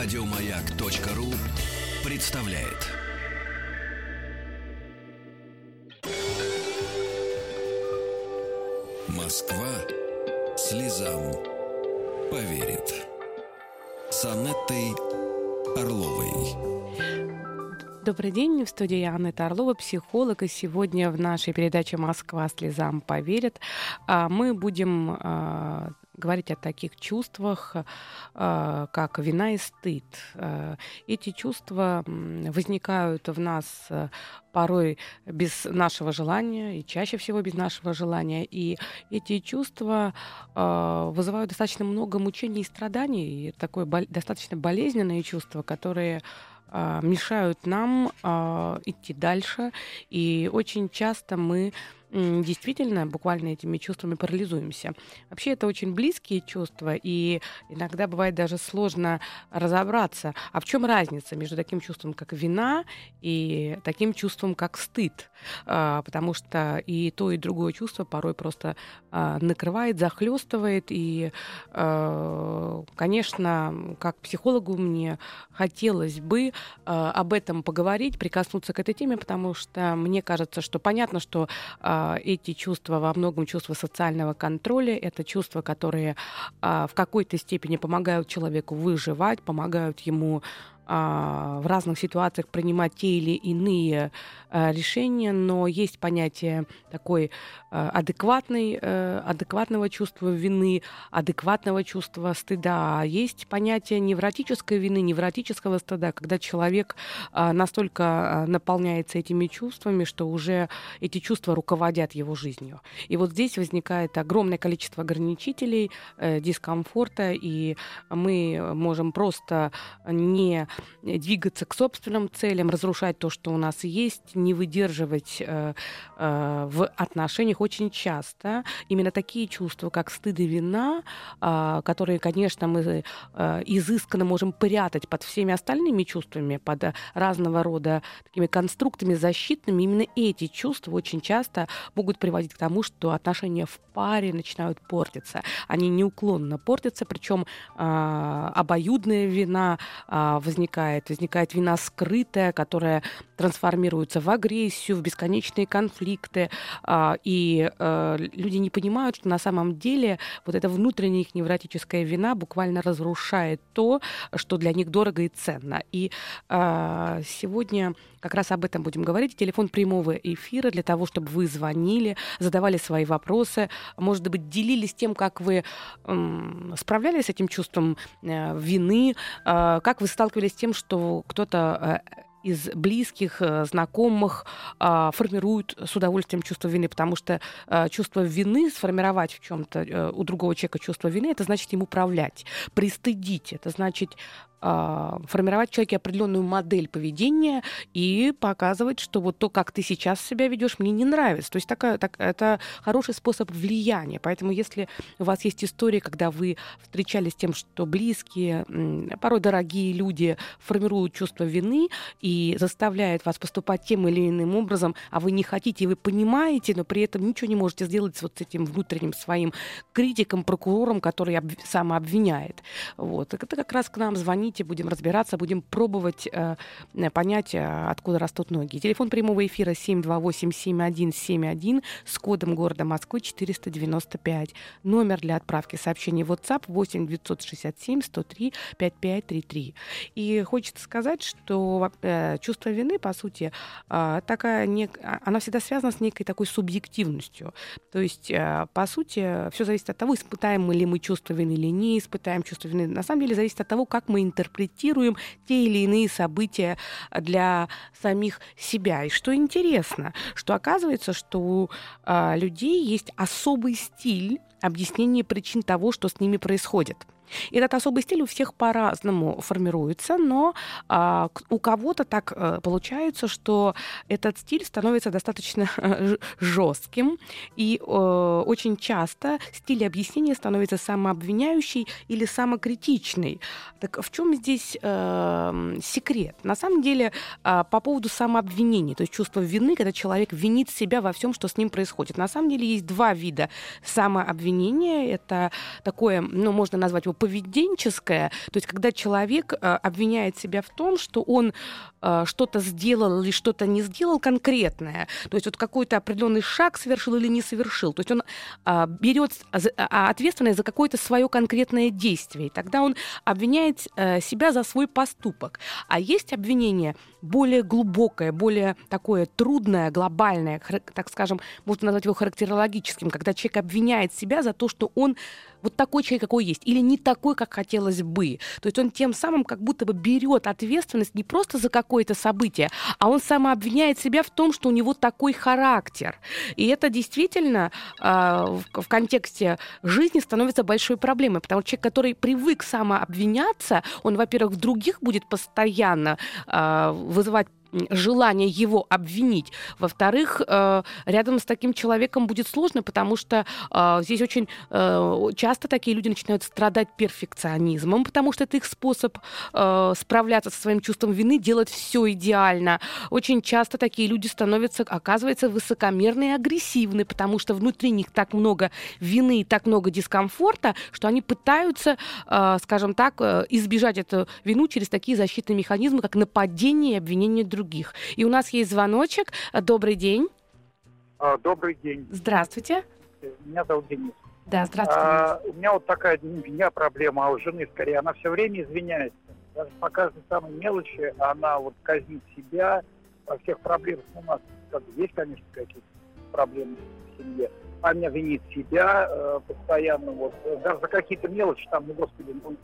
Радиомаяк.ру представляет. Москва слезам поверит. С Анеттой Орловой. Добрый день, в студии Анна Орлова, психолог, и сегодня в нашей передаче «Москва слезам поверит» а, мы будем а, говорить о таких чувствах, э, как вина и стыд. Э, эти чувства возникают в нас э, порой без нашего желания и чаще всего без нашего желания. И эти чувства вызывают достаточно много мучений и страданий, и такое достаточно болезненные чувства, которые мешают нам идти дальше. И очень часто мы действительно буквально этими чувствами парализуемся. Вообще это очень близкие чувства, и иногда бывает даже сложно разобраться, а в чем разница между таким чувством, как вина, и таким чувством, как стыд. А, потому что и то, и другое чувство порой просто а, накрывает, захлестывает, и, а, конечно, как психологу мне хотелось бы об этом поговорить, прикоснуться к этой теме, потому что мне кажется, что понятно, что эти чувства во многом чувства социального контроля, это чувства, которые а, в какой-то степени помогают человеку выживать, помогают ему а, в разных ситуациях принимать те или иные а, решения, но есть понятие такой а, адекватной, адекватного чувства вины, адекватного чувства стыда. Есть понятие невротической вины, невротического стыда, когда человек настолько наполняется этими чувствами, что уже эти чувства руководят его жизнью. И вот здесь возникает огромное количество ограничителей, э, дискомфорта, и мы можем просто не двигаться к собственным целям, разрушать то, что у нас есть, не выдерживать э, э, в отношениях очень часто. Именно такие чувства, как стыд и вина, э, которые, конечно, мы э, изысканно можем прятать под всеми остальными чувствами, под разного рода такими конструктами защитными, именно эти чувства очень часто могут приводить к тому, что отношения в паре начинают портиться. Они неуклонно портятся, причем э, обоюдная вина э, возникает, возникает вина скрытая, которая трансформируется в агрессию, в бесконечные конфликты, э, и э, люди не понимают, что на самом деле вот эта внутренняя их невротическая вина буквально разрушает то, что для них дорого и ценно. И э, сегодня как раз об этом будем говорить. Телефон прямого эфира для того, чтобы вы звонили, задавали свои вопросы, может быть, делились тем, как вы справлялись с этим чувством э, вины, э, как вы сталкивались тем, что кто-то э, из близких, э, знакомых а, формируют с удовольствием чувство вины, потому что а, чувство вины, сформировать в чем-то э, у другого человека чувство вины, это значит им управлять, пристыдить, это значит формировать в человеке определенную модель поведения и показывать, что вот то, как ты сейчас себя ведешь, мне не нравится. То есть такая, так, это хороший способ влияния. Поэтому если у вас есть история, когда вы встречались с тем, что близкие, порой дорогие люди формируют чувство вины и заставляют вас поступать тем или иным образом, а вы не хотите, вы понимаете, но при этом ничего не можете сделать с вот этим внутренним своим критиком, прокурором, который об, самообвиняет. Вот. Это как раз к нам звонит звоните, будем разбираться, будем пробовать э, понять, э, откуда растут ноги. Телефон прямого эфира 728-7171 с кодом города Москвы 495. Номер для отправки сообщений в WhatsApp 8 967 103 5533. И хочется сказать, что э, чувство вины, по сути, э, такая не, она всегда связана с некой такой субъективностью. То есть, э, по сути, все зависит от того, испытаем ли мы чувство вины или не испытаем чувство вины. На самом деле зависит от того, как мы интерпретируем те или иные события для самих себя. И что интересно, что оказывается, что у э, людей есть особый стиль объяснения причин того, что с ними происходит. Этот особый стиль у всех по-разному формируется, но а, у кого-то так а, получается, что этот стиль становится достаточно жестким, и а, очень часто стиль объяснения становится самообвиняющий или самокритичный. Так в чем здесь а, секрет? На самом деле а, по поводу самообвинения, то есть чувство вины, когда человек винит себя во всем, что с ним происходит. На самом деле есть два вида самообвинения. Это такое, ну, можно назвать его поведенческое, то есть когда человек обвиняет себя в том, что он что-то сделал или что-то не сделал конкретное, то есть вот какой-то определенный шаг совершил или не совершил, то есть он берет ответственность за какое-то свое конкретное действие, и тогда он обвиняет себя за свой поступок. А есть обвинение более глубокое, более такое трудное, глобальное, так скажем, можно назвать его характерологическим, когда человек обвиняет себя за то, что он вот такой человек, какой есть, или не такой, как хотелось бы. То есть он тем самым как будто бы берет ответственность не просто за какое-то событие, а он самообвиняет себя в том, что у него такой характер. И это действительно э, в, в контексте жизни становится большой проблемой, потому что человек, который привык самообвиняться, он, во-первых, в других будет постоянно э, вызывать желание его обвинить. Во-вторых, э, рядом с таким человеком будет сложно, потому что э, здесь очень э, часто такие люди начинают страдать перфекционизмом, потому что это их способ справляться со своим чувством вины, делать все идеально. Очень часто такие люди становятся, оказывается, высокомерны и агрессивны, потому что внутри них так много вины и так много дискомфорта, что они пытаются, скажем так, избежать эту вину через такие защитные механизмы, как нападение и обвинение других других. И у нас есть звоночек. Добрый день. А, добрый день. Здравствуйте. Меня зовут Денис. Да, здравствуйте. А, у меня вот такая у меня проблема, а у жены скорее. Она все время извиняется. Даже по каждой самой мелочи она вот казнит себя во всех проблемах. У нас как, есть, конечно, какие-то проблемы в семье. Она винит себя э, постоянно. Вот, даже за какие-то мелочи, там, ну, господи, ну,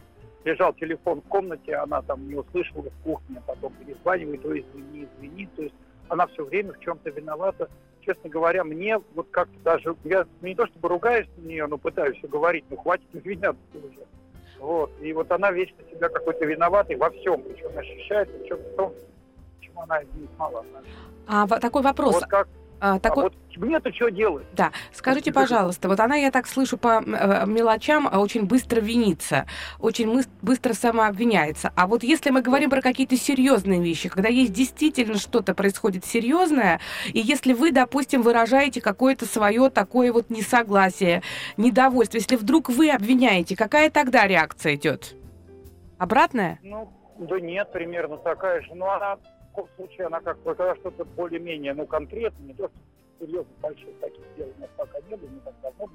лежал телефон в комнате, она там не услышала в кухне, потом перезванивает, то извини, извини, то есть она все время в чем-то виновата. Честно говоря, мне вот как-то даже, я не то чтобы ругаюсь на нее, но пытаюсь говорить, ну хватит извиняться уже. Вот. И вот она вечно себя какой-то виноватой во всем, причем ощущает, причем в том, почему она не смогла. А такой вопрос. Вот как, а, такой... А вот мне-то что делать? Да, скажите, пожалуйста, вот она, я так слышу по э, мелочам, а очень быстро винится, очень быстро самообвиняется. А вот если мы говорим про какие-то серьезные вещи, когда есть действительно что-то происходит серьезное, и если вы, допустим, выражаете какое-то свое такое вот несогласие, недовольство, если вдруг вы обвиняете, какая тогда реакция идет? Обратная? Ну, да нет, примерно такая же. Но она таком случае она как когда что-то более-менее, ну, конкретно, не то, что серьезно больших таких дел у нас пока не было, не так давно,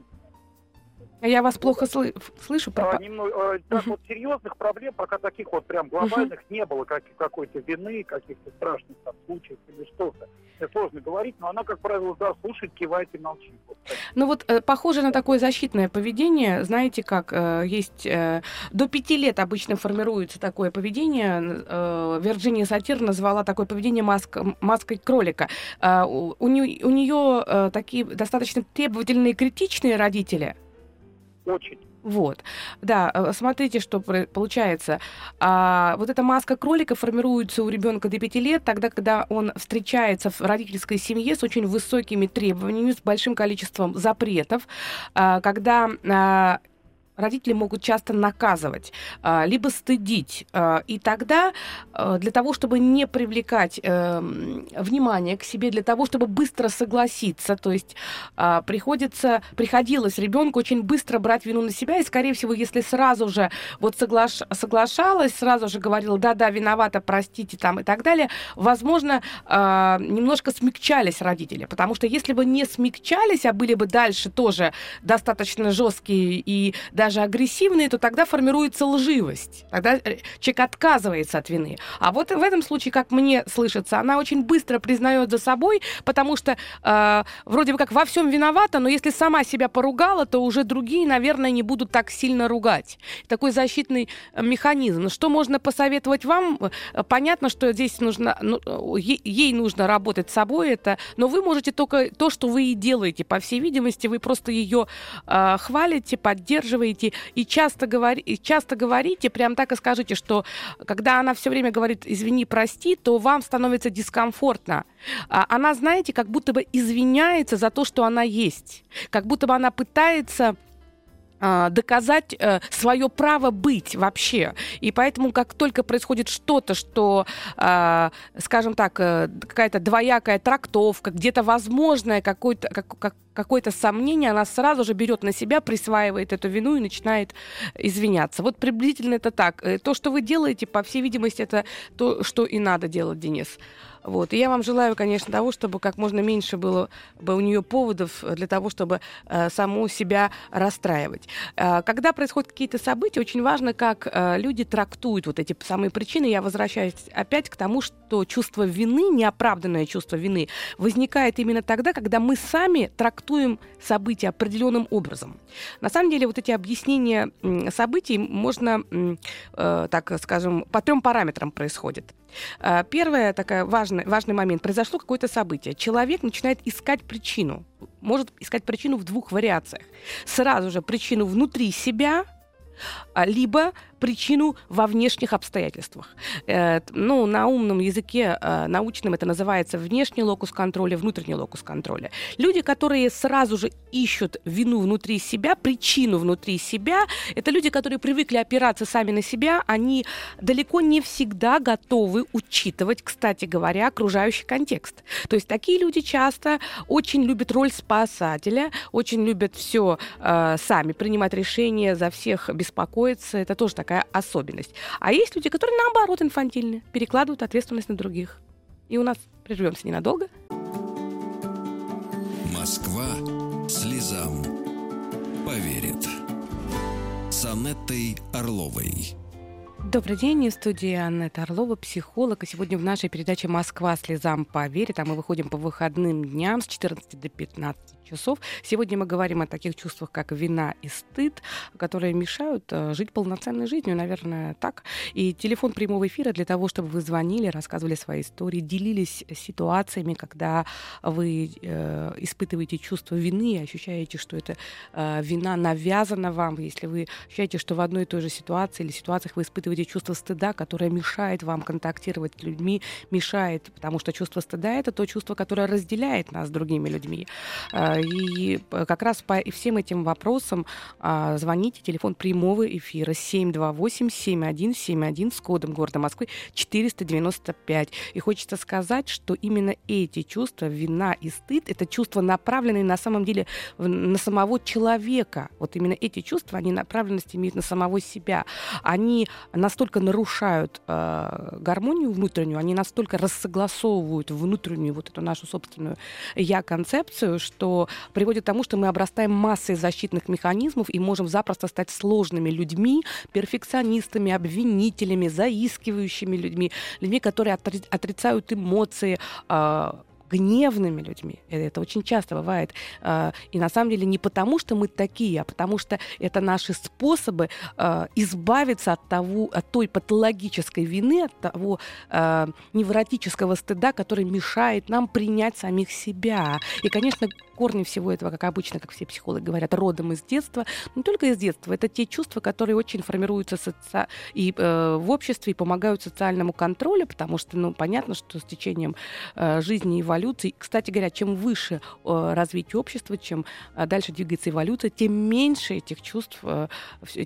я вас плохо сл- слышу. А, немного, а, так вот серьезных проблем пока таких вот прям глобальных не было, как какой-то вины, каких-то страшных там случаев или что-то. Мне сложно говорить, но она, как правило, да, слушает, кивает и молчит. Вот ну вот э, похоже на такое защитное поведение. Знаете, как э, есть э, до пяти лет обычно формируется такое поведение. Э, Вирджиния Сатир назвала такое поведение маск, маской кролика. Э, у, у нее э, такие достаточно требовательные, критичные родители – очень. Вот, да, э, смотрите, что получается. А, вот эта маска кролика формируется у ребенка до 5 лет, тогда, когда он встречается в родительской семье с очень высокими требованиями, с большим количеством запретов, а, когда а, родители могут часто наказывать, а, либо стыдить. А, и тогда а, для того, чтобы не привлекать эм, внимание к себе, для того, чтобы быстро согласиться, то есть приходится, приходилось ребенку очень быстро брать вину на себя, и, скорее всего, если сразу же вот соглаш, соглашалась, сразу же говорила, да-да, виновата, простите, там и так далее, возможно, немножко смягчались родители, потому что если бы не смягчались, а были бы дальше тоже достаточно жесткие и даже даже агрессивные, то тогда формируется лживость. Тогда э, человек отказывается от вины. А вот в этом случае, как мне слышится, она очень быстро признает за собой, потому что э, вроде бы как во всем виновата, но если сама себя поругала, то уже другие, наверное, не будут так сильно ругать. Такой защитный э, механизм. Что можно посоветовать вам? Э, понятно, что здесь нужно, ну, ей нужно работать с собой, это, но вы можете только то, что вы и делаете. По всей видимости, вы просто ее э, хвалите, поддерживаете, делаете, и часто, говори, и часто говорите, прям так и скажите, что когда она все время говорит «извини, прости», то вам становится дискомфортно. А она, знаете, как будто бы извиняется за то, что она есть. Как будто бы она пытается доказать э, свое право быть вообще. И поэтому, как только происходит что-то, что, а, скажем так, э, какая-то двоякая трактовка, где-то возможное какое-то как, как, какое-то сомнение, она сразу же берет на себя, присваивает эту вину и начинает извиняться. Вот приблизительно это так. Э, то, что вы делаете, по всей видимости, это то, что и надо делать, Денис. Вот. И я вам желаю, конечно, того, чтобы как можно меньше было бы у нее поводов для того, чтобы э, саму себя расстраивать. Э, когда происходят какие-то события, очень важно, как э, люди трактуют вот эти самые причины. Я возвращаюсь опять к тому, что чувство вины, неоправданное чувство вины, возникает именно тогда, когда мы сами трактуем события определенным образом. На самом деле вот эти объяснения событий можно, э, так скажем, по трем параметрам происходят. Э, первое, такая важный, важный момент. Произошло какое-то событие. Человек начинает искать причину. Может искать причину в двух вариациях. Сразу же причину внутри себя, а, либо причину во внешних обстоятельствах. Э, ну, на умном языке э, научном это называется внешний локус контроля, внутренний локус контроля. Люди, которые сразу же ищут вину внутри себя, причину внутри себя, это люди, которые привыкли опираться сами на себя, они далеко не всегда готовы учитывать, кстати говоря, окружающий контекст. То есть такие люди часто очень любят роль спасателя, очень любят все э, сами принимать решения, за всех беспокоиться. Это тоже так такая особенность. А есть люди, которые наоборот инфантильны, перекладывают ответственность на других. И у нас прервемся ненадолго. Москва слезам поверит. С Анеттой Орловой. Добрый день, в студии Анна Орлова, психолог. И сегодня в нашей передаче «Москва слезам поверит», а мы выходим по выходным дням с 14 до 15 часов. Сегодня мы говорим о таких чувствах, как вина и стыд, которые мешают э, жить полноценной жизнью, наверное, так. И телефон прямого эфира для того, чтобы вы звонили, рассказывали свои истории, делились ситуациями, когда вы э, испытываете чувство вины и ощущаете, что эта э, вина навязана вам, если вы ощущаете, что в одной и той же ситуации или ситуациях вы испытываете чувство стыда, которое мешает вам контактировать с людьми, мешает, потому что чувство стыда — это то чувство, которое разделяет нас с другими людьми. Э, и как раз по всем этим вопросам а, звоните. Телефон прямого эфира 728-7171 с кодом города Москвы 495. И хочется сказать, что именно эти чувства, вина и стыд, это чувства, направленные на самом деле на самого человека. Вот именно эти чувства, они направленность имеют на самого себя. Они настолько нарушают э, гармонию внутреннюю, они настолько рассогласовывают внутреннюю вот эту нашу собственную я-концепцию, что приводит к тому, что мы обрастаем массой защитных механизмов и можем запросто стать сложными людьми, перфекционистами, обвинителями, заискивающими людьми, людьми, которые отрицают эмоции, а, гневными людьми. Это очень часто бывает. А, и на самом деле не потому, что мы такие, а потому что это наши способы а, избавиться от, того, от той патологической вины, от того а, невротического стыда, который мешает нам принять самих себя. И, конечно, корни всего этого, как обычно, как все психологи говорят, родом из детства. Не только из детства. Это те чувства, которые очень формируются соци... и э, в обществе и помогают социальному контролю, потому что, ну, понятно, что с течением э, жизни и эволюции, кстати говоря, чем выше э, развитие общества, чем э, дальше двигается эволюция, тем меньше этих чувств, э,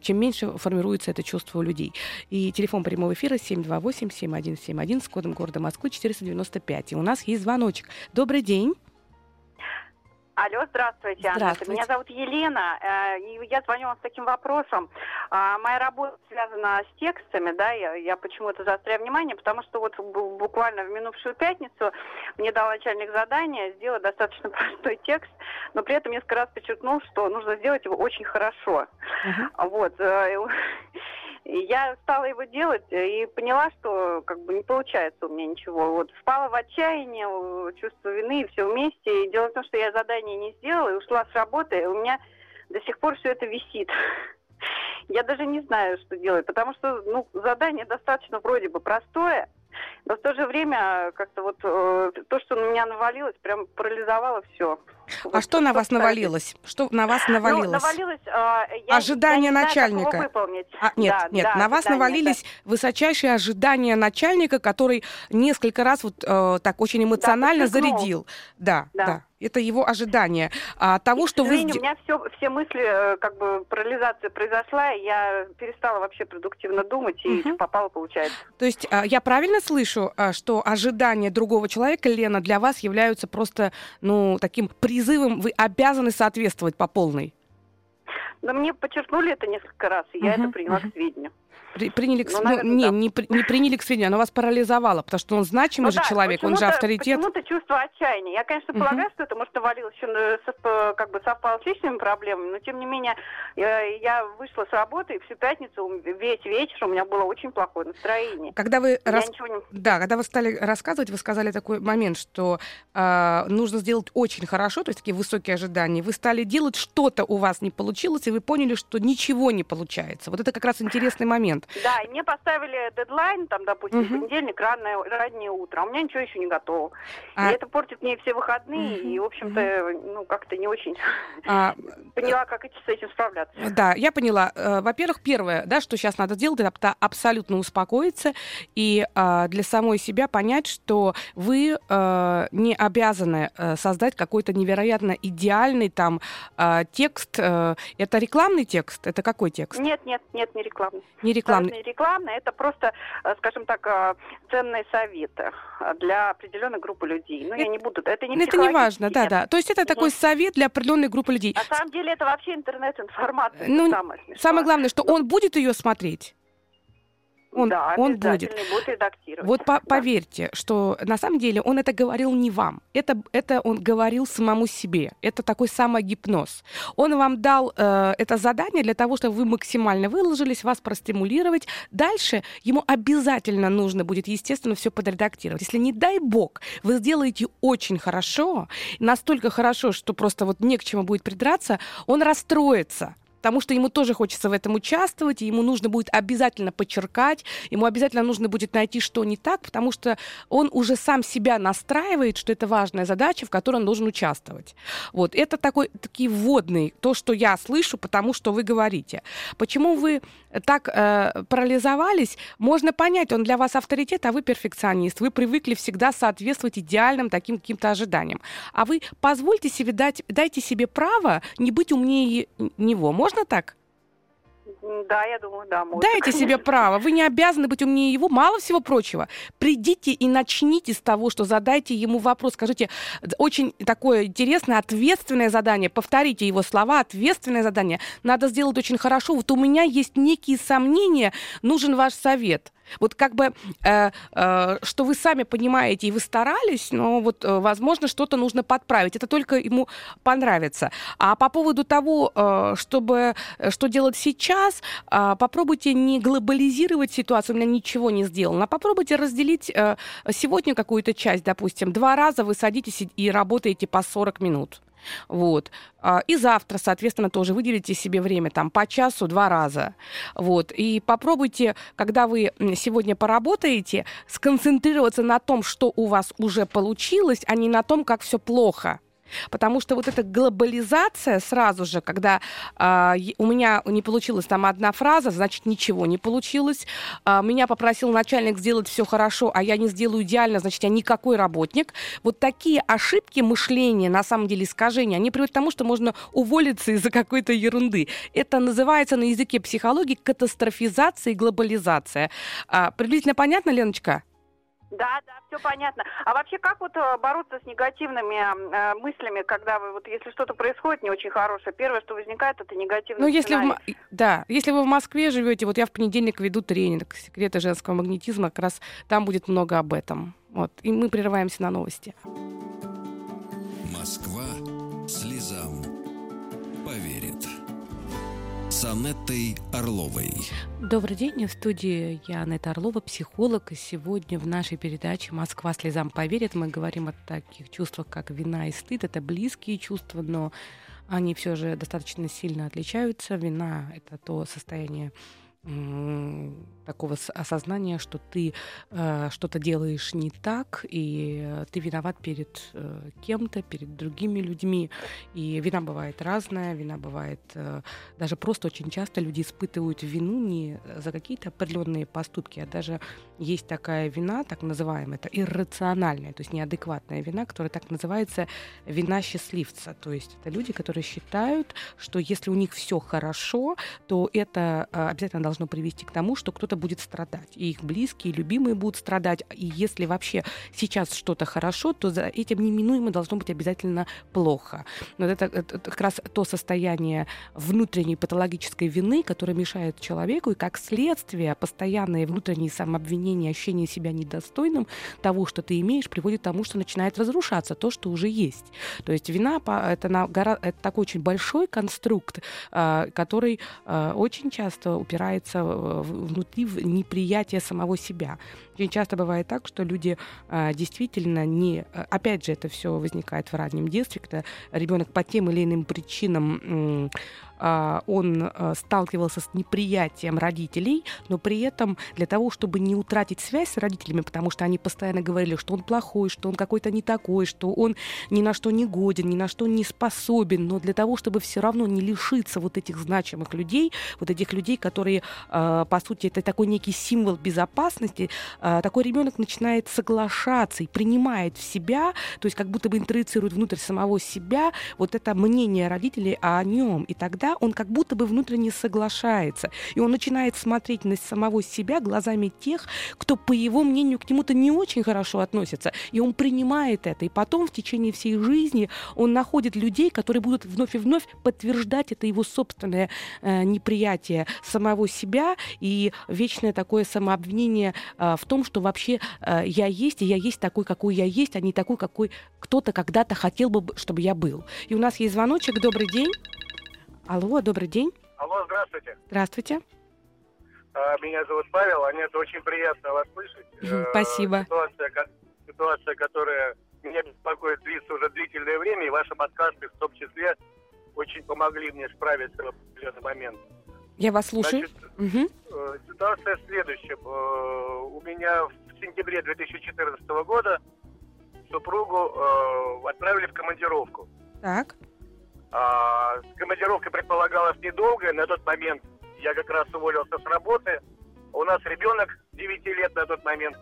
чем меньше формируется это чувство у людей. И телефон прямого эфира 728-7171 с кодом города Москвы 495. И у нас есть звоночек. Добрый день. Алло, здравствуйте, здравствуйте. Меня зовут Елена, э, и я звоню вам с таким вопросом. А, моя работа связана с текстами, да, я, я почему-то заостряю внимание, потому что вот буквально в минувшую пятницу мне дал начальник задания сделать достаточно простой текст, но при этом несколько раз подчеркнул, что нужно сделать его очень хорошо. Uh-huh. Вот. Э, я стала его делать и поняла, что как бы не получается у меня ничего. Вот впала в отчаяние, чувство вины и все вместе. И дело в том, что я задание не сделала и ушла с работы, и у меня до сих пор все это висит. Я даже не знаю, что делать, потому что ну, задание достаточно вроде бы простое, но в то же время как-то вот э, то, что на меня навалилось, прям парализовало все. А что на вас навалилось? Что на вас ну, навалилось? Ну, навалилось я, ожидания я начальника. Знаю, а, нет, да, нет, да, на вас навалились да. высочайшие ожидания начальника, который несколько раз вот э, так очень эмоционально да, зарядил. Да, да. да. Это его ожидание. А того, и, что вы... У меня все, все мысли, э, как бы парализация произошла, и я перестала вообще продуктивно думать, и угу. попало, получается. То есть а, я правильно слышу, а, что ожидания другого человека, Лена, для вас являются просто, ну, таким при призывам вы обязаны соответствовать по полной? Да мне подчеркнули это несколько раз, и я uh-huh, это приняла uh-huh. к сведению. При, приняли к, ну, ну, наверное, не, да. не, не приняли к сведению, оно вас парализовало, потому что он значимый ну, же да, человек, он же авторитет. Почему-то чувство отчаяния. Я, конечно, полагаю, uh-huh. что это, может, навалилось еще, как бы совпало с личными проблемами, но, тем не менее, я, вышла с работы, и всю пятницу, весь вечер у меня было очень плохое настроение. Когда вы, рас... не... да, когда вы стали рассказывать, вы сказали такой момент, что э, нужно сделать очень хорошо, то есть такие высокие ожидания. Вы стали делать что-то у вас не получилось, и вы поняли, что ничего не получается. Вот это как раз интересный момент момент. Да, и мне поставили дедлайн, там, допустим, угу. понедельник, раннее, раннее утро, а у меня ничего еще не готово. А... И это портит мне все выходные, угу. и, в общем-то, ну, как-то не очень а... поняла, как с этим справляться. Да, я поняла. Э, во-первых, первое, да, что сейчас надо сделать, это абсолютно успокоиться и а, для самой себя понять, что вы а, не обязаны создать какой-то невероятно идеальный там текст. Это рекламный текст? Это какой текст? Нет, нет, нет, не рекламный. Не рекламный рекламные. рекламные, это просто, э, скажем так, э, ценные советы для определенной группы людей. Ну, это, я не буду, это не Это не важно, да, да. То есть это такой совет для определенной группы людей. На самом деле это вообще интернет-информация. Ну, самое, самое главное, что он будет ее смотреть. Он, да, он будет. будет редактировать. Вот по да. поверьте, что на самом деле он это говорил не вам. Это, это он говорил самому себе. Это такой самогипноз. Он вам дал э, это задание для того, чтобы вы максимально выложились, вас простимулировать. Дальше ему обязательно нужно будет, естественно, все подредактировать. Если не дай бог, вы сделаете очень хорошо, настолько хорошо, что просто вот не к чему будет придраться, он расстроится потому что ему тоже хочется в этом участвовать, и ему нужно будет обязательно подчеркать, ему обязательно нужно будет найти, что не так, потому что он уже сам себя настраивает, что это важная задача, в которой он должен участвовать. Вот, это такой, такие вводные, то, что я слышу, потому что вы говорите. Почему вы так э, парализовались, можно понять, он для вас авторитет, а вы перфекционист, вы привыкли всегда соответствовать идеальным таким каким-то ожиданиям. А вы позвольте себе дать, дайте себе право не быть умнее него. Можно можно так? Да, я думаю, да. Можно, Дайте себе право. Вы не обязаны быть умнее его. Мало всего прочего. Придите и начните с того, что задайте ему вопрос. Скажите, очень такое интересное, ответственное задание. Повторите его слова. Ответственное задание. Надо сделать очень хорошо. Вот у меня есть некие сомнения. Нужен ваш совет. Вот как бы, э, э, что вы сами понимаете, и вы старались, но вот, э, возможно, что-то нужно подправить. Это только ему понравится. А по поводу того, э, чтобы, э, что делать сейчас, э, попробуйте не глобализировать ситуацию, у меня ничего не сделано, а попробуйте разделить э, сегодня какую-то часть, допустим, два раза вы садитесь и работаете по 40 минут. Вот. А, и завтра, соответственно, тоже выделите себе время там по часу два раза. Вот. И попробуйте, когда вы сегодня поработаете, сконцентрироваться на том, что у вас уже получилось, а не на том, как все плохо. Потому что вот эта глобализация сразу же, когда э, у меня не получилась там одна фраза, значит ничего не получилось. Э, меня попросил начальник сделать все хорошо, а я не сделаю идеально, значит я никакой работник. Вот такие ошибки мышления, на самом деле искажения, они приводят к тому, что можно уволиться из-за какой-то ерунды. Это называется на языке психологии катастрофизация и глобализация. А, приблизительно понятно, Леночка? Да, да, все понятно. А вообще, как вот э, бороться с негативными э, мыслями, когда вы вот если что-то происходит не очень хорошее, первое, что возникает, это негативный Ну, если в, да, если вы в Москве живете, вот я в понедельник веду тренинг "Секреты женского магнетизма", как раз там будет много об этом. Вот, и мы прерываемся на новости. Москва слезам поверит с Анеттой Орловой. Добрый день, в студии я Анетта Орлова, психолог. И сегодня в нашей передаче «Москва слезам поверит» мы говорим о таких чувствах, как вина и стыд. Это близкие чувства, но они все же достаточно сильно отличаются. Вина — это то состояние такого осознания, что ты э, что-то делаешь не так, и ты виноват перед э, кем-то, перед другими людьми. И вина бывает разная, вина бывает э, даже просто очень часто люди испытывают вину не за какие-то определенные поступки, а даже есть такая вина, так называемая, это иррациональная, то есть неадекватная вина, которая так называется вина счастливца. То есть это люди, которые считают, что если у них все хорошо, то это э, обязательно должно привести к тому, что кто-то будет страдать. И их близкие, и любимые будут страдать. И если вообще сейчас что-то хорошо, то за этим неминуемо должно быть обязательно плохо. Но это, это, это как раз то состояние внутренней патологической вины, которое мешает человеку, и как следствие постоянные внутренние самообвинения, ощущение себя недостойным того, что ты имеешь, приводит к тому, что начинает разрушаться то, что уже есть. То есть вина это, на, это такой очень большой конструкт, а, который а, очень часто упирается внутри в неприятие самого себя. Очень часто бывает так, что люди а, действительно не... Опять же, это все возникает в раннем детстве, когда ребенок по тем или иным причинам а, он а, сталкивался с неприятием родителей, но при этом для того, чтобы не утратить связь с родителями, потому что они постоянно говорили, что он плохой, что он какой-то не такой, что он ни на что не годен, ни на что не способен, но для того, чтобы все равно не лишиться вот этих значимых людей, вот этих людей, которые, а, по сути, это такой некий символ безопасности, такой ребенок начинает соглашаться и принимает в себя, то есть как будто бы интроицирует внутрь самого себя вот это мнение родителей о нем, и тогда он как будто бы внутренне соглашается. И он начинает смотреть на самого себя глазами тех, кто, по его мнению, к нему-то не очень хорошо относится. И он принимает это. И потом в течение всей жизни он находит людей, которые будут вновь и вновь подтверждать это его собственное э, неприятие самого себя и вечное такое самообвинение э, в том, что вообще э, я есть, и я есть такой, какой я есть, а не такой, какой кто-то когда-то хотел бы, чтобы я был. И у нас есть звоночек. Добрый день. Алло, добрый день. Алло, здравствуйте. Здравствуйте. А, меня зовут Павел, а это очень приятно вас слышать. Э, спасибо. Ситуация, ситуация, которая меня беспокоит, длится уже длительное время, и ваши подкасты в том числе очень помогли мне справиться в определенный момент. Я вас слушаю. Значит, угу. Ситуация следующая. Э, у меня в сентябре 2014 года супругу отправили в командировку. Так. А, командировка предполагалась недолгая. На тот момент я как раз уволился с работы. У нас ребенок 9 лет на тот момент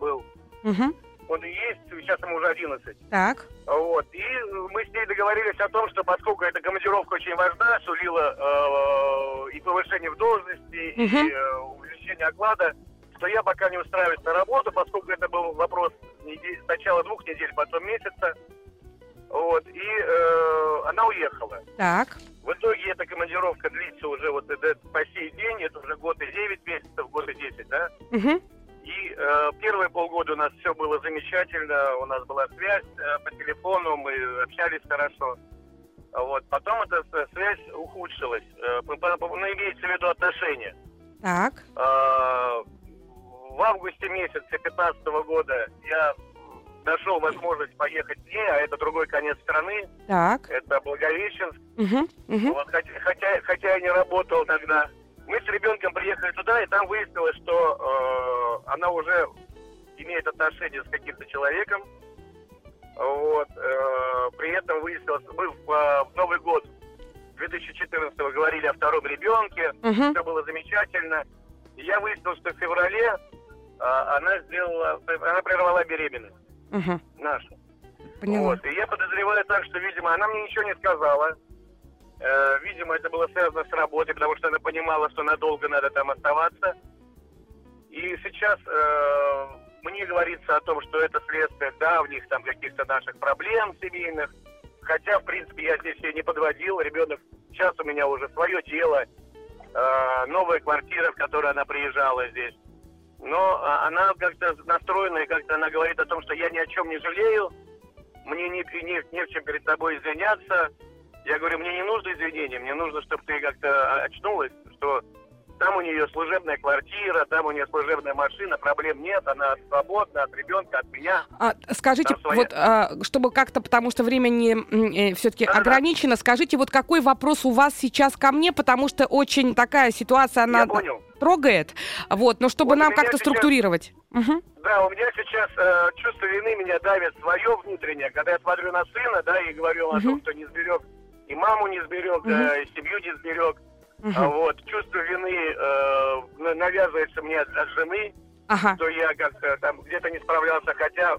был. Угу. Он и есть, сейчас ему уже 11. Так. Вот. И мы с ней договорились о том, что поскольку эта командировка очень важна, сулила э, и повышение в должности, угу. и э, увеличение оклада, что я пока не устраиваюсь на работу, поскольку это был вопрос недель, сначала двух недель, потом месяца. Вот, и э, она уехала. Так. В итоге эта командировка длится уже вот это, по сей день, это уже год и 9 месяцев, год и 10, да? Угу. И э, первые полгода у нас все было замечательно, у нас была связь э, по телефону, мы общались хорошо. Вот. Потом эта связь ухудшилась. Э, ну, имеется в виду отношения. Так. Э, в августе месяце 2015 года я нашел возможность поехать с ней, а это другой конец страны. Так. Это Благовещенск. Угу, угу. Вот, хотя, хотя, хотя я не работал тогда. Мы с ребенком приехали туда, и там выяснилось, что э, она уже имеет отношения с каким-то человеком. Вот. Э, при этом выяснилось, мы в, э, в Новый год 2014 говорили о втором ребенке, угу. все было замечательно. И я выяснил, что в феврале э, она сделала, она прервала беременность угу. наша. Поняла. Вот. И я подозреваю так, что, видимо, она мне ничего не сказала. Э, видимо, это было связано с работой, потому что она понимала, что надолго надо там оставаться. И сейчас э, мне говорится о том, что это следствие давних там каких-то наших проблем семейных. Хотя, в принципе, я здесь ее не подводил. Ребенок сейчас у меня уже свое дело, э, новая квартира, в которой она приезжала здесь но а, она как-то настроена, и как-то она говорит о том, что я ни о чем не жалею, мне не, не, не в чем перед тобой извиняться. Я говорю, мне не нужно извинения, мне нужно, чтобы ты как-то очнулась, что там у нее служебная квартира, там у нее служебная машина, проблем нет, она свободна от ребенка, от меня. А, скажите, вот, а, чтобы как-то, потому что время не э, все-таки да, ограничено, да. скажите, вот какой вопрос у вас сейчас ко мне, потому что очень такая ситуация, она трогает, вот, но чтобы вот нам как-то сейчас... структурировать. Угу. Да, у меня сейчас э, чувство вины меня давит свое внутреннее, когда я смотрю на сына, да, и говорю угу. о том, что не сберег и маму не сберег, угу. э, и семью не сберег. Угу. А вот, чувство вины э, навязывается мне от, от жены, ага. что я как-то там где-то не справлялся, хотя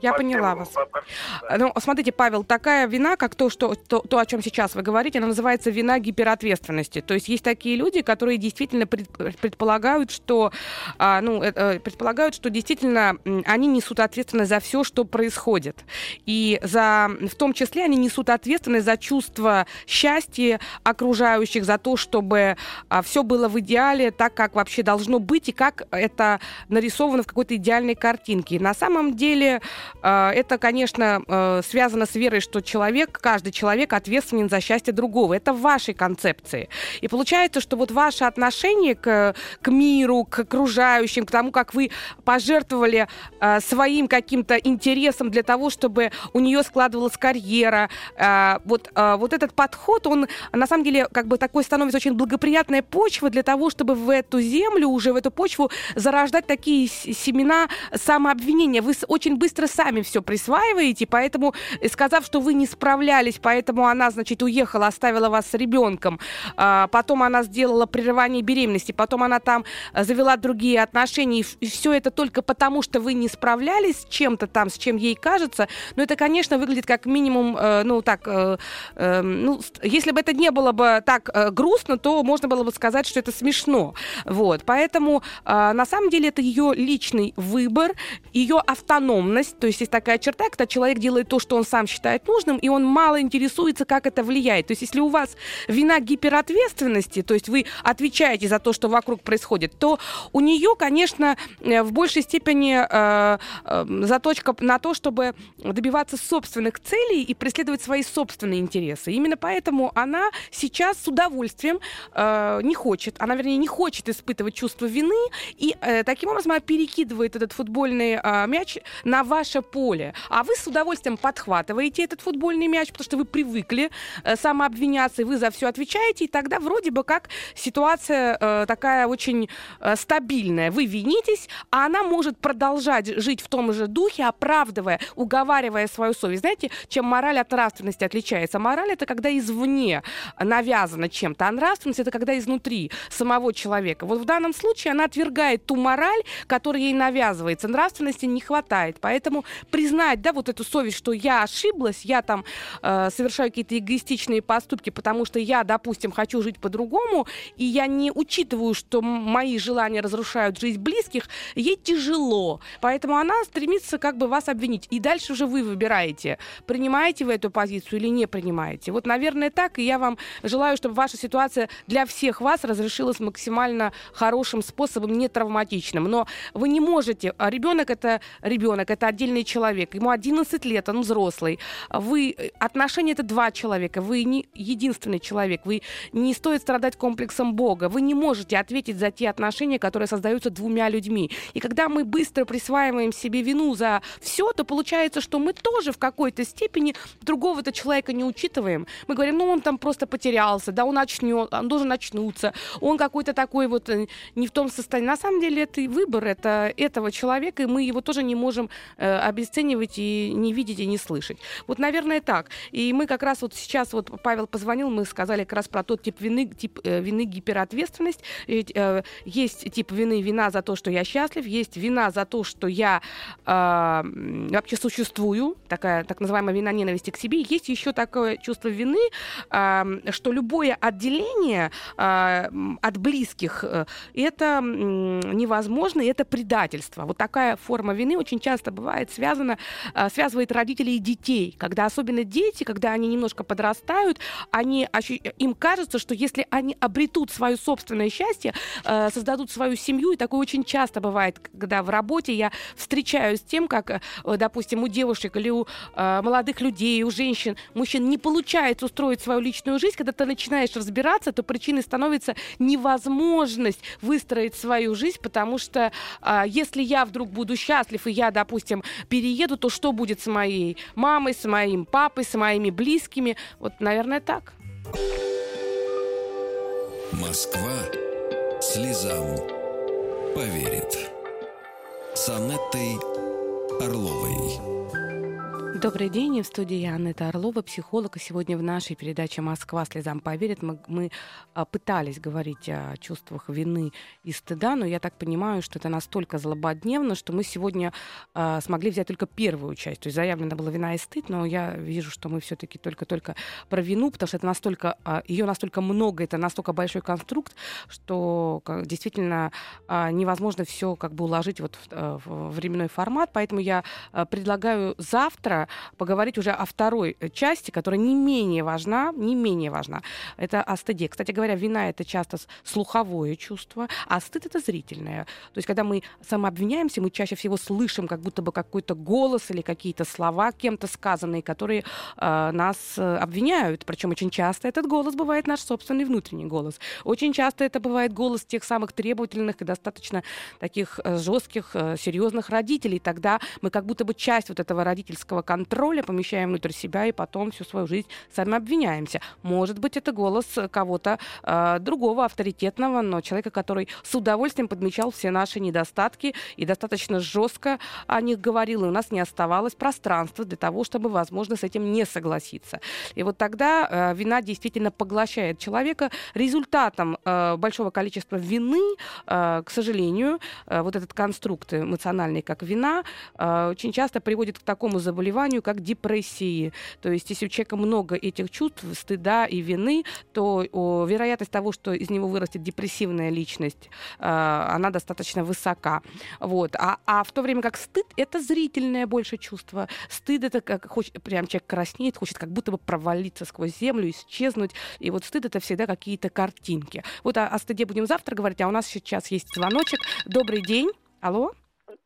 Я поняла вас. Да. Ну, смотрите, Павел, такая вина, как то, что, то, то, о чем сейчас вы говорите, она называется вина гиперответственности. То есть есть такие люди, которые действительно пред, предполагают, что, а, ну, э, предполагают, что действительно они несут ответственность за все, что происходит. И за, в том числе они несут ответственность за чувство счастья окружающих, за то, чтобы а, все было в идеале, так, как вообще должно быть, и как это нарисовано в какой-то идеальной картинке. На самом деле а, это, конечно, а, связано с верой, что человек, каждый человек ответственен за счастье другого. Это в вашей концепции. И получается, что вот ваше отношение к, к миру, к окружающим, к тому, как вы пожертвовали а, своим каким-то интересом для того, чтобы у нее складывалась карьера, вот, вот этот подход, он на самом деле как бы такой становится очень благоприятная почва для того, чтобы в эту землю, уже в эту почву зарождать такие семена самообвинения. Вы очень быстро сами все присваиваете, поэтому, э, сказав, что вы не справлялись, поэтому она, значит, уехала, оставила вас с ребенком, а, потом она сделала прерывание беременности, потом она там э, завела другие отношения, и все это только потому, что вы не справлялись с чем-то там, с чем ей кажется, но это, конечно, выглядит как минимум, э, ну, так, ну, если бы это не было бы так грустно, то можно было бы сказать, что это смешно, вот, поэтому, на самом деле, это ее личный выбор, ее автономность, то есть есть такая черта, когда человек делает то, что он сам считает нужным, и он мало интересуется, как это влияет. То есть если у вас вина гиперответственности, то есть вы отвечаете за то, что вокруг происходит, то у нее, конечно, э, в большей степени э, э, заточка на то, чтобы добиваться собственных целей и преследовать свои собственные интересы. Именно поэтому она сейчас с удовольствием э, не хочет, она, вернее, не хочет испытывать чувство вины, и э, таким образом она перекидывает этот футбольный э, мяч на ваше поле. А вы с удовольствием подхватываете этот футбольный мяч, потому что вы привыкли э, самообвиняться, и вы за все отвечаете, и тогда вроде бы как ситуация э, такая очень э, стабильная. Вы винитесь, а она может продолжать жить в том же духе, оправдывая, уговаривая свою совесть. Знаете, чем мораль от нравственности отличается? Мораль это когда извне навязано чем-то, а нравственность это когда изнутри самого человека. Вот в данном случае она отвергает ту мораль, которая ей навязывается. Нравственности не хватает. Поэтому признать, да, вот эту совесть, что я ошиблась, я там э, совершаю какие-то эгоистичные поступки, потому что я, допустим, хочу жить по-другому, и я не учитываю, что мои желания разрушают жизнь близких, ей тяжело. Поэтому она стремится как бы вас обвинить. И дальше уже вы выбираете, принимаете вы эту позицию или не принимаете. Вот, наверное, так, и я вам желаю, чтобы ваша ситуация для всех вас разрешилась максимально хорошим способом, не травматичным. Но вы не можете, а ребенок это ребенок, это отдельный человек, ему 11 лет, он взрослый. Вы, отношения это два человека, вы не единственный человек, вы не стоит страдать комплексом Бога, вы не можете ответить за те отношения, которые создаются двумя людьми. И когда мы быстро присваиваем себе вину за все, то получается, что мы тоже в какой-то степени другого-то человека не учитываем. Мы говорим, ну он там просто потерялся, да, он начнет, он должен очнуться, он какой-то такой вот э, не в том состоянии. На самом деле это выбор это, этого человека, и мы его тоже не можем э, обесценивать и не видеть и не слышать. Вот, наверное, так. И мы как раз вот сейчас, вот Павел позвонил, мы сказали как раз про тот тип вины, тип э, вины гиперответственность. Ведь, э, есть тип вины вина за то, что я счастлив, есть вина за то, что я э, вообще существую, такая так называемая вина ненависти к себе. Есть еще такое чувство вины, э, что любое отделение э, от близких э, это невозможно, и это предательство. Вот такая форма вины очень часто бывает связана связано, а, связывает родителей и детей. Когда особенно дети, когда они немножко подрастают, они, им кажется, что если они обретут свое собственное счастье, а, создадут свою семью, и такое очень часто бывает, когда в работе я встречаюсь с тем, как, э, допустим, у девушек или у а, молодых людей, у женщин, мужчин не получается устроить свою личную жизнь, когда ты начинаешь разбираться, то причиной становится невозможность выстроить свою жизнь, потому что если я вдруг буду счастлив, и я, допустим, перееду, то что будет с моей мамой, с моим папой, с моими близкими? Вот, наверное, так. Москва слезам поверит. С Анеттой Орловой. Добрый день, в студии Анна Орлова, психолог. И сегодня в нашей передаче «Москва слезам поверит» мы, мы а, пытались говорить о чувствах вины и стыда, но я так понимаю, что это настолько злободневно, что мы сегодня а, смогли взять только первую часть. То есть заявлена была вина и стыд, но я вижу, что мы все-таки только-только про вину, потому что это настолько, а, ее настолько много, это настолько большой конструкт, что как, действительно а, невозможно все как бы уложить вот в, а, в временной формат. Поэтому я предлагаю завтра поговорить уже о второй э, части, которая не менее важна, не менее важна. Это о стыде. Кстати говоря, вина — это часто слуховое чувство, а стыд — это зрительное. То есть, когда мы самообвиняемся, мы чаще всего слышим как будто бы какой-то голос или какие-то слова кем-то сказанные, которые э, нас э, обвиняют. Причем очень часто этот голос бывает наш собственный внутренний голос. Очень часто это бывает голос тех самых требовательных и достаточно таких э, жестких, серьезных родителей. Тогда мы как будто бы часть вот этого родительского контроля помещаем внутрь себя и потом всю свою жизнь сами обвиняемся. Может быть, это голос кого-то э, другого авторитетного, но человека, который с удовольствием подмечал все наши недостатки и достаточно жестко о них говорил, и у нас не оставалось пространства для того, чтобы, возможно, с этим не согласиться. И вот тогда э, вина действительно поглощает человека. Результатом э, большого количества вины, э, к сожалению, э, вот этот конструкт эмоциональный, как вина, э, очень часто приводит к такому заболеванию, заболеванию, как депрессии. То есть, если у человека много этих чувств, стыда и вины, то о, вероятность того, что из него вырастет депрессивная личность, э, она достаточно высока. Вот. А, а в то время как стыд — это зрительное больше чувство. Стыд — это как хочет, прям человек краснеет, хочет как будто бы провалиться сквозь землю, исчезнуть. И вот стыд — это всегда какие-то картинки. Вот о, о стыде будем завтра говорить, а у нас сейчас есть звоночек. Добрый день. Алло.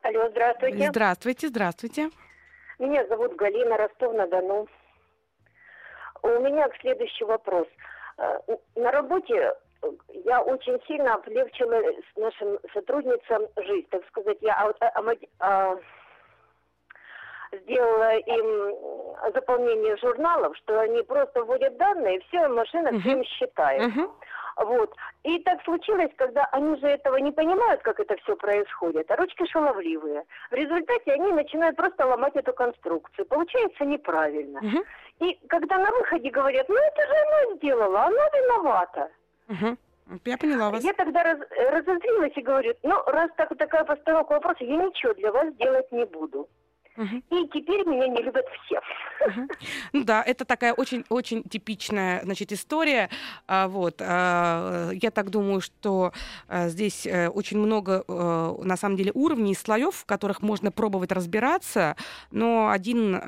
Алло, здравствуйте. Здравствуйте, здравствуйте. Меня зовут Галина Ростов-на-Дону. У меня следующий вопрос. Э, на работе э, я очень сильно облегчила нашим сотрудницам жизнь, так сказать, я а, а, а, сделала им заполнение журналов, что они просто вводят данные, все, машина uh-huh. всем считает. Uh-huh. Вот. И так случилось, когда они же этого не понимают, как это все происходит, а ручки шаловливые. В результате они начинают просто ломать эту конструкцию. Получается неправильно. Угу. И когда на выходе говорят, ну это же она сделала, она виновата. Угу. Я поняла вас. Я тогда раз, разозлилась и говорю, ну, раз так, такая постановка вопроса, я ничего для вас делать не буду. И теперь меня не любят все. Ну да, это такая очень-очень типичная, значит, история. А, вот, а, я так думаю, что а, здесь э, очень много, э, на самом деле, уровней, слоев, в которых можно пробовать разбираться, но один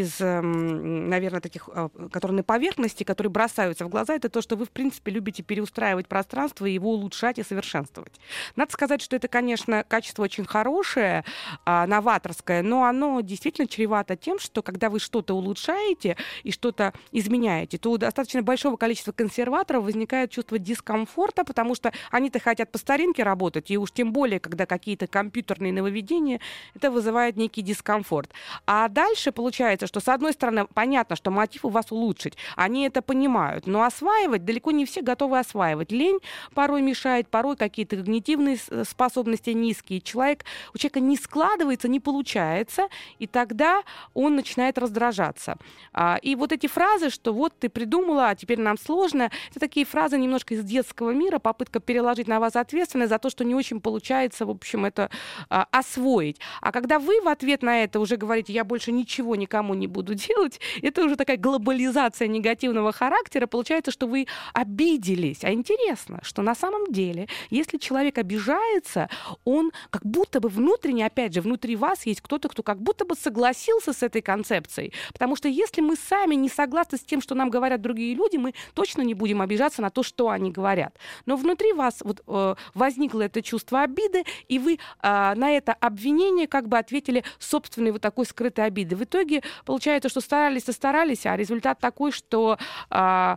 из, эм, наверное, таких, которые на поверхности, которые бросаются в глаза, это то, что вы, в принципе, любите переустраивать пространство и его улучшать и совершенствовать. Надо сказать, что это, конечно, качество очень хорошее, новаторское, хорошее, но оно действительно чревато тем, что когда вы что-то улучшаете и что-то изменяете, то у достаточно большого количества консерваторов возникает чувство дискомфорта, потому что они-то хотят по старинке работать, и уж тем более, когда какие-то компьютерные нововведения, это вызывает некий дискомфорт. А дальше получается, что с одной стороны, понятно, что мотив у вас улучшить, они это понимают, но осваивать далеко не все готовы осваивать. Лень порой мешает, порой какие-то когнитивные способности низкие. Человек, у человека не складывается, не получается получается, и тогда он начинает раздражаться. А, и вот эти фразы, что вот ты придумала, а теперь нам сложно, это такие фразы немножко из детского мира, попытка переложить на вас ответственность за то, что не очень получается, в общем, это а, освоить. А когда вы в ответ на это уже говорите, я больше ничего никому не буду делать, это уже такая глобализация негативного характера, получается, что вы обиделись. А интересно, что на самом деле, если человек обижается, он как будто бы внутренне, опять же, внутри вас есть кто кто-то, кто как будто бы согласился с этой концепцией. Потому что если мы сами не согласны с тем, что нам говорят другие люди, мы точно не будем обижаться на то, что они говорят. Но внутри вас вот, э, возникло это чувство обиды, и вы э, на это обвинение как бы ответили собственной вот такой скрытой обиды. В итоге получается, что старались и старались, а результат такой, что э,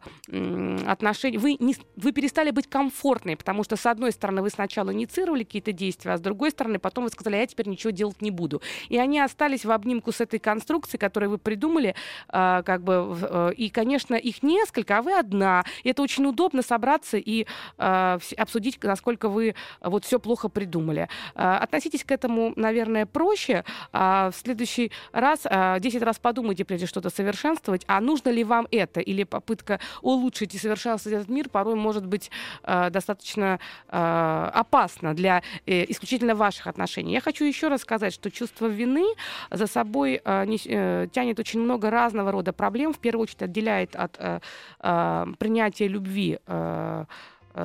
отношения... Вы, не, вы перестали быть комфортной, потому что, с одной стороны, вы сначала инициировали какие-то действия, а с другой стороны, потом вы сказали, «А я теперь ничего делать не буду. И они остались в обнимку с этой конструкцией, которую вы придумали, э, как бы, э, и, конечно, их несколько, а вы одна. И это очень удобно собраться и э, обсудить, насколько вы вот все плохо придумали. Э, относитесь к этому, наверное, проще. Э, в следующий раз э, 10 раз подумайте, прежде что-то совершенствовать, а нужно ли вам это, или попытка улучшить и совершенствовать этот мир порой может быть э, достаточно э, опасна для э, исключительно ваших отношений. Я хочу еще раз сказать, что чувство вины за собой э, не, э, тянет очень много разного рода проблем. В первую очередь отделяет от э, э, принятия любви Э,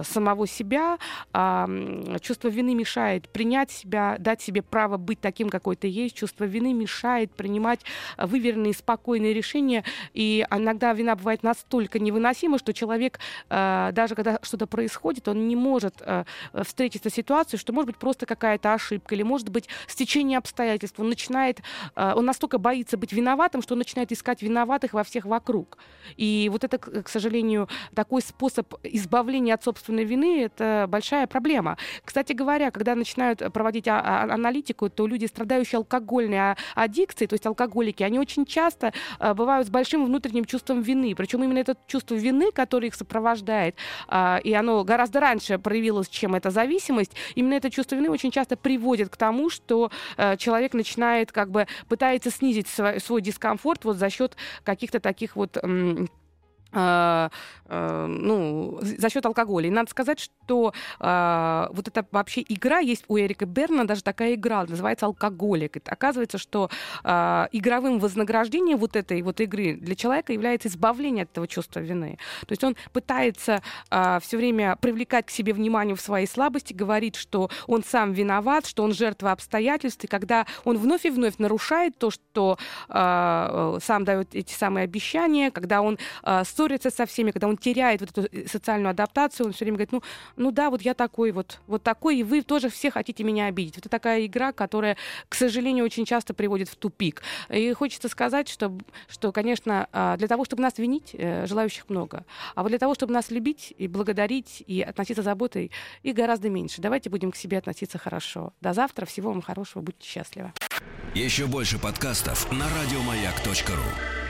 самого себя. А, чувство вины мешает принять себя, дать себе право быть таким, какой ты есть. Чувство вины мешает принимать выверенные, спокойные решения. И иногда вина бывает настолько невыносима, что человек, э, даже когда что-то происходит, он не может э, встретиться с ситуацией, что может быть просто какая-то ошибка, или может быть стечение обстоятельств. Он начинает, он настолько боится быть виноватым, что он начинает искать виноватых во всех вокруг. И вот это, к сожалению, такой способ избавления от собственного собственной вины — это большая проблема. Кстати говоря, когда начинают проводить а, а, аналитику, то люди, страдающие алкогольной а, аддикцией, то есть алкоголики, они очень часто бывают с большим внутренним чувством вины. Причем именно это чувство вины, которое их сопровождает, и оно гораздо раньше проявилось, чем эта зависимость, именно это чувство вины очень часто приводит к тому, что человек начинает как бы пытается снизить свой, дискомфорт вот за счет каких-то таких вот э, э, ну, за счет алкоголя. И надо сказать, что э, вот эта вообще игра есть у Эрика Берна, даже такая игра, называется «Алкоголик». И оказывается, что э, игровым вознаграждением вот этой вот игры для человека является избавление от этого чувства вины. То есть он пытается э, все время привлекать к себе внимание в своей слабости, говорит, что он сам виноват, что он жертва обстоятельств, и когда он вновь и вновь нарушает то, что э, сам дает эти самые обещания, когда он э, ссорится со всеми, когда он теряет вот эту э, социальную адаптацию, он все время говорит, ну, ну да, вот я такой вот, вот такой, и вы тоже все хотите меня обидеть. Это такая игра, которая, к сожалению, очень часто приводит в тупик. И хочется сказать, что, что конечно, а, для того, чтобы нас винить, э, желающих много. А вот для того, чтобы нас любить и благодарить, и относиться заботой, их гораздо меньше. Давайте будем к себе относиться хорошо. До завтра. Всего вам хорошего. Будьте счастливы. Еще больше подкастов на радиомаяк.ру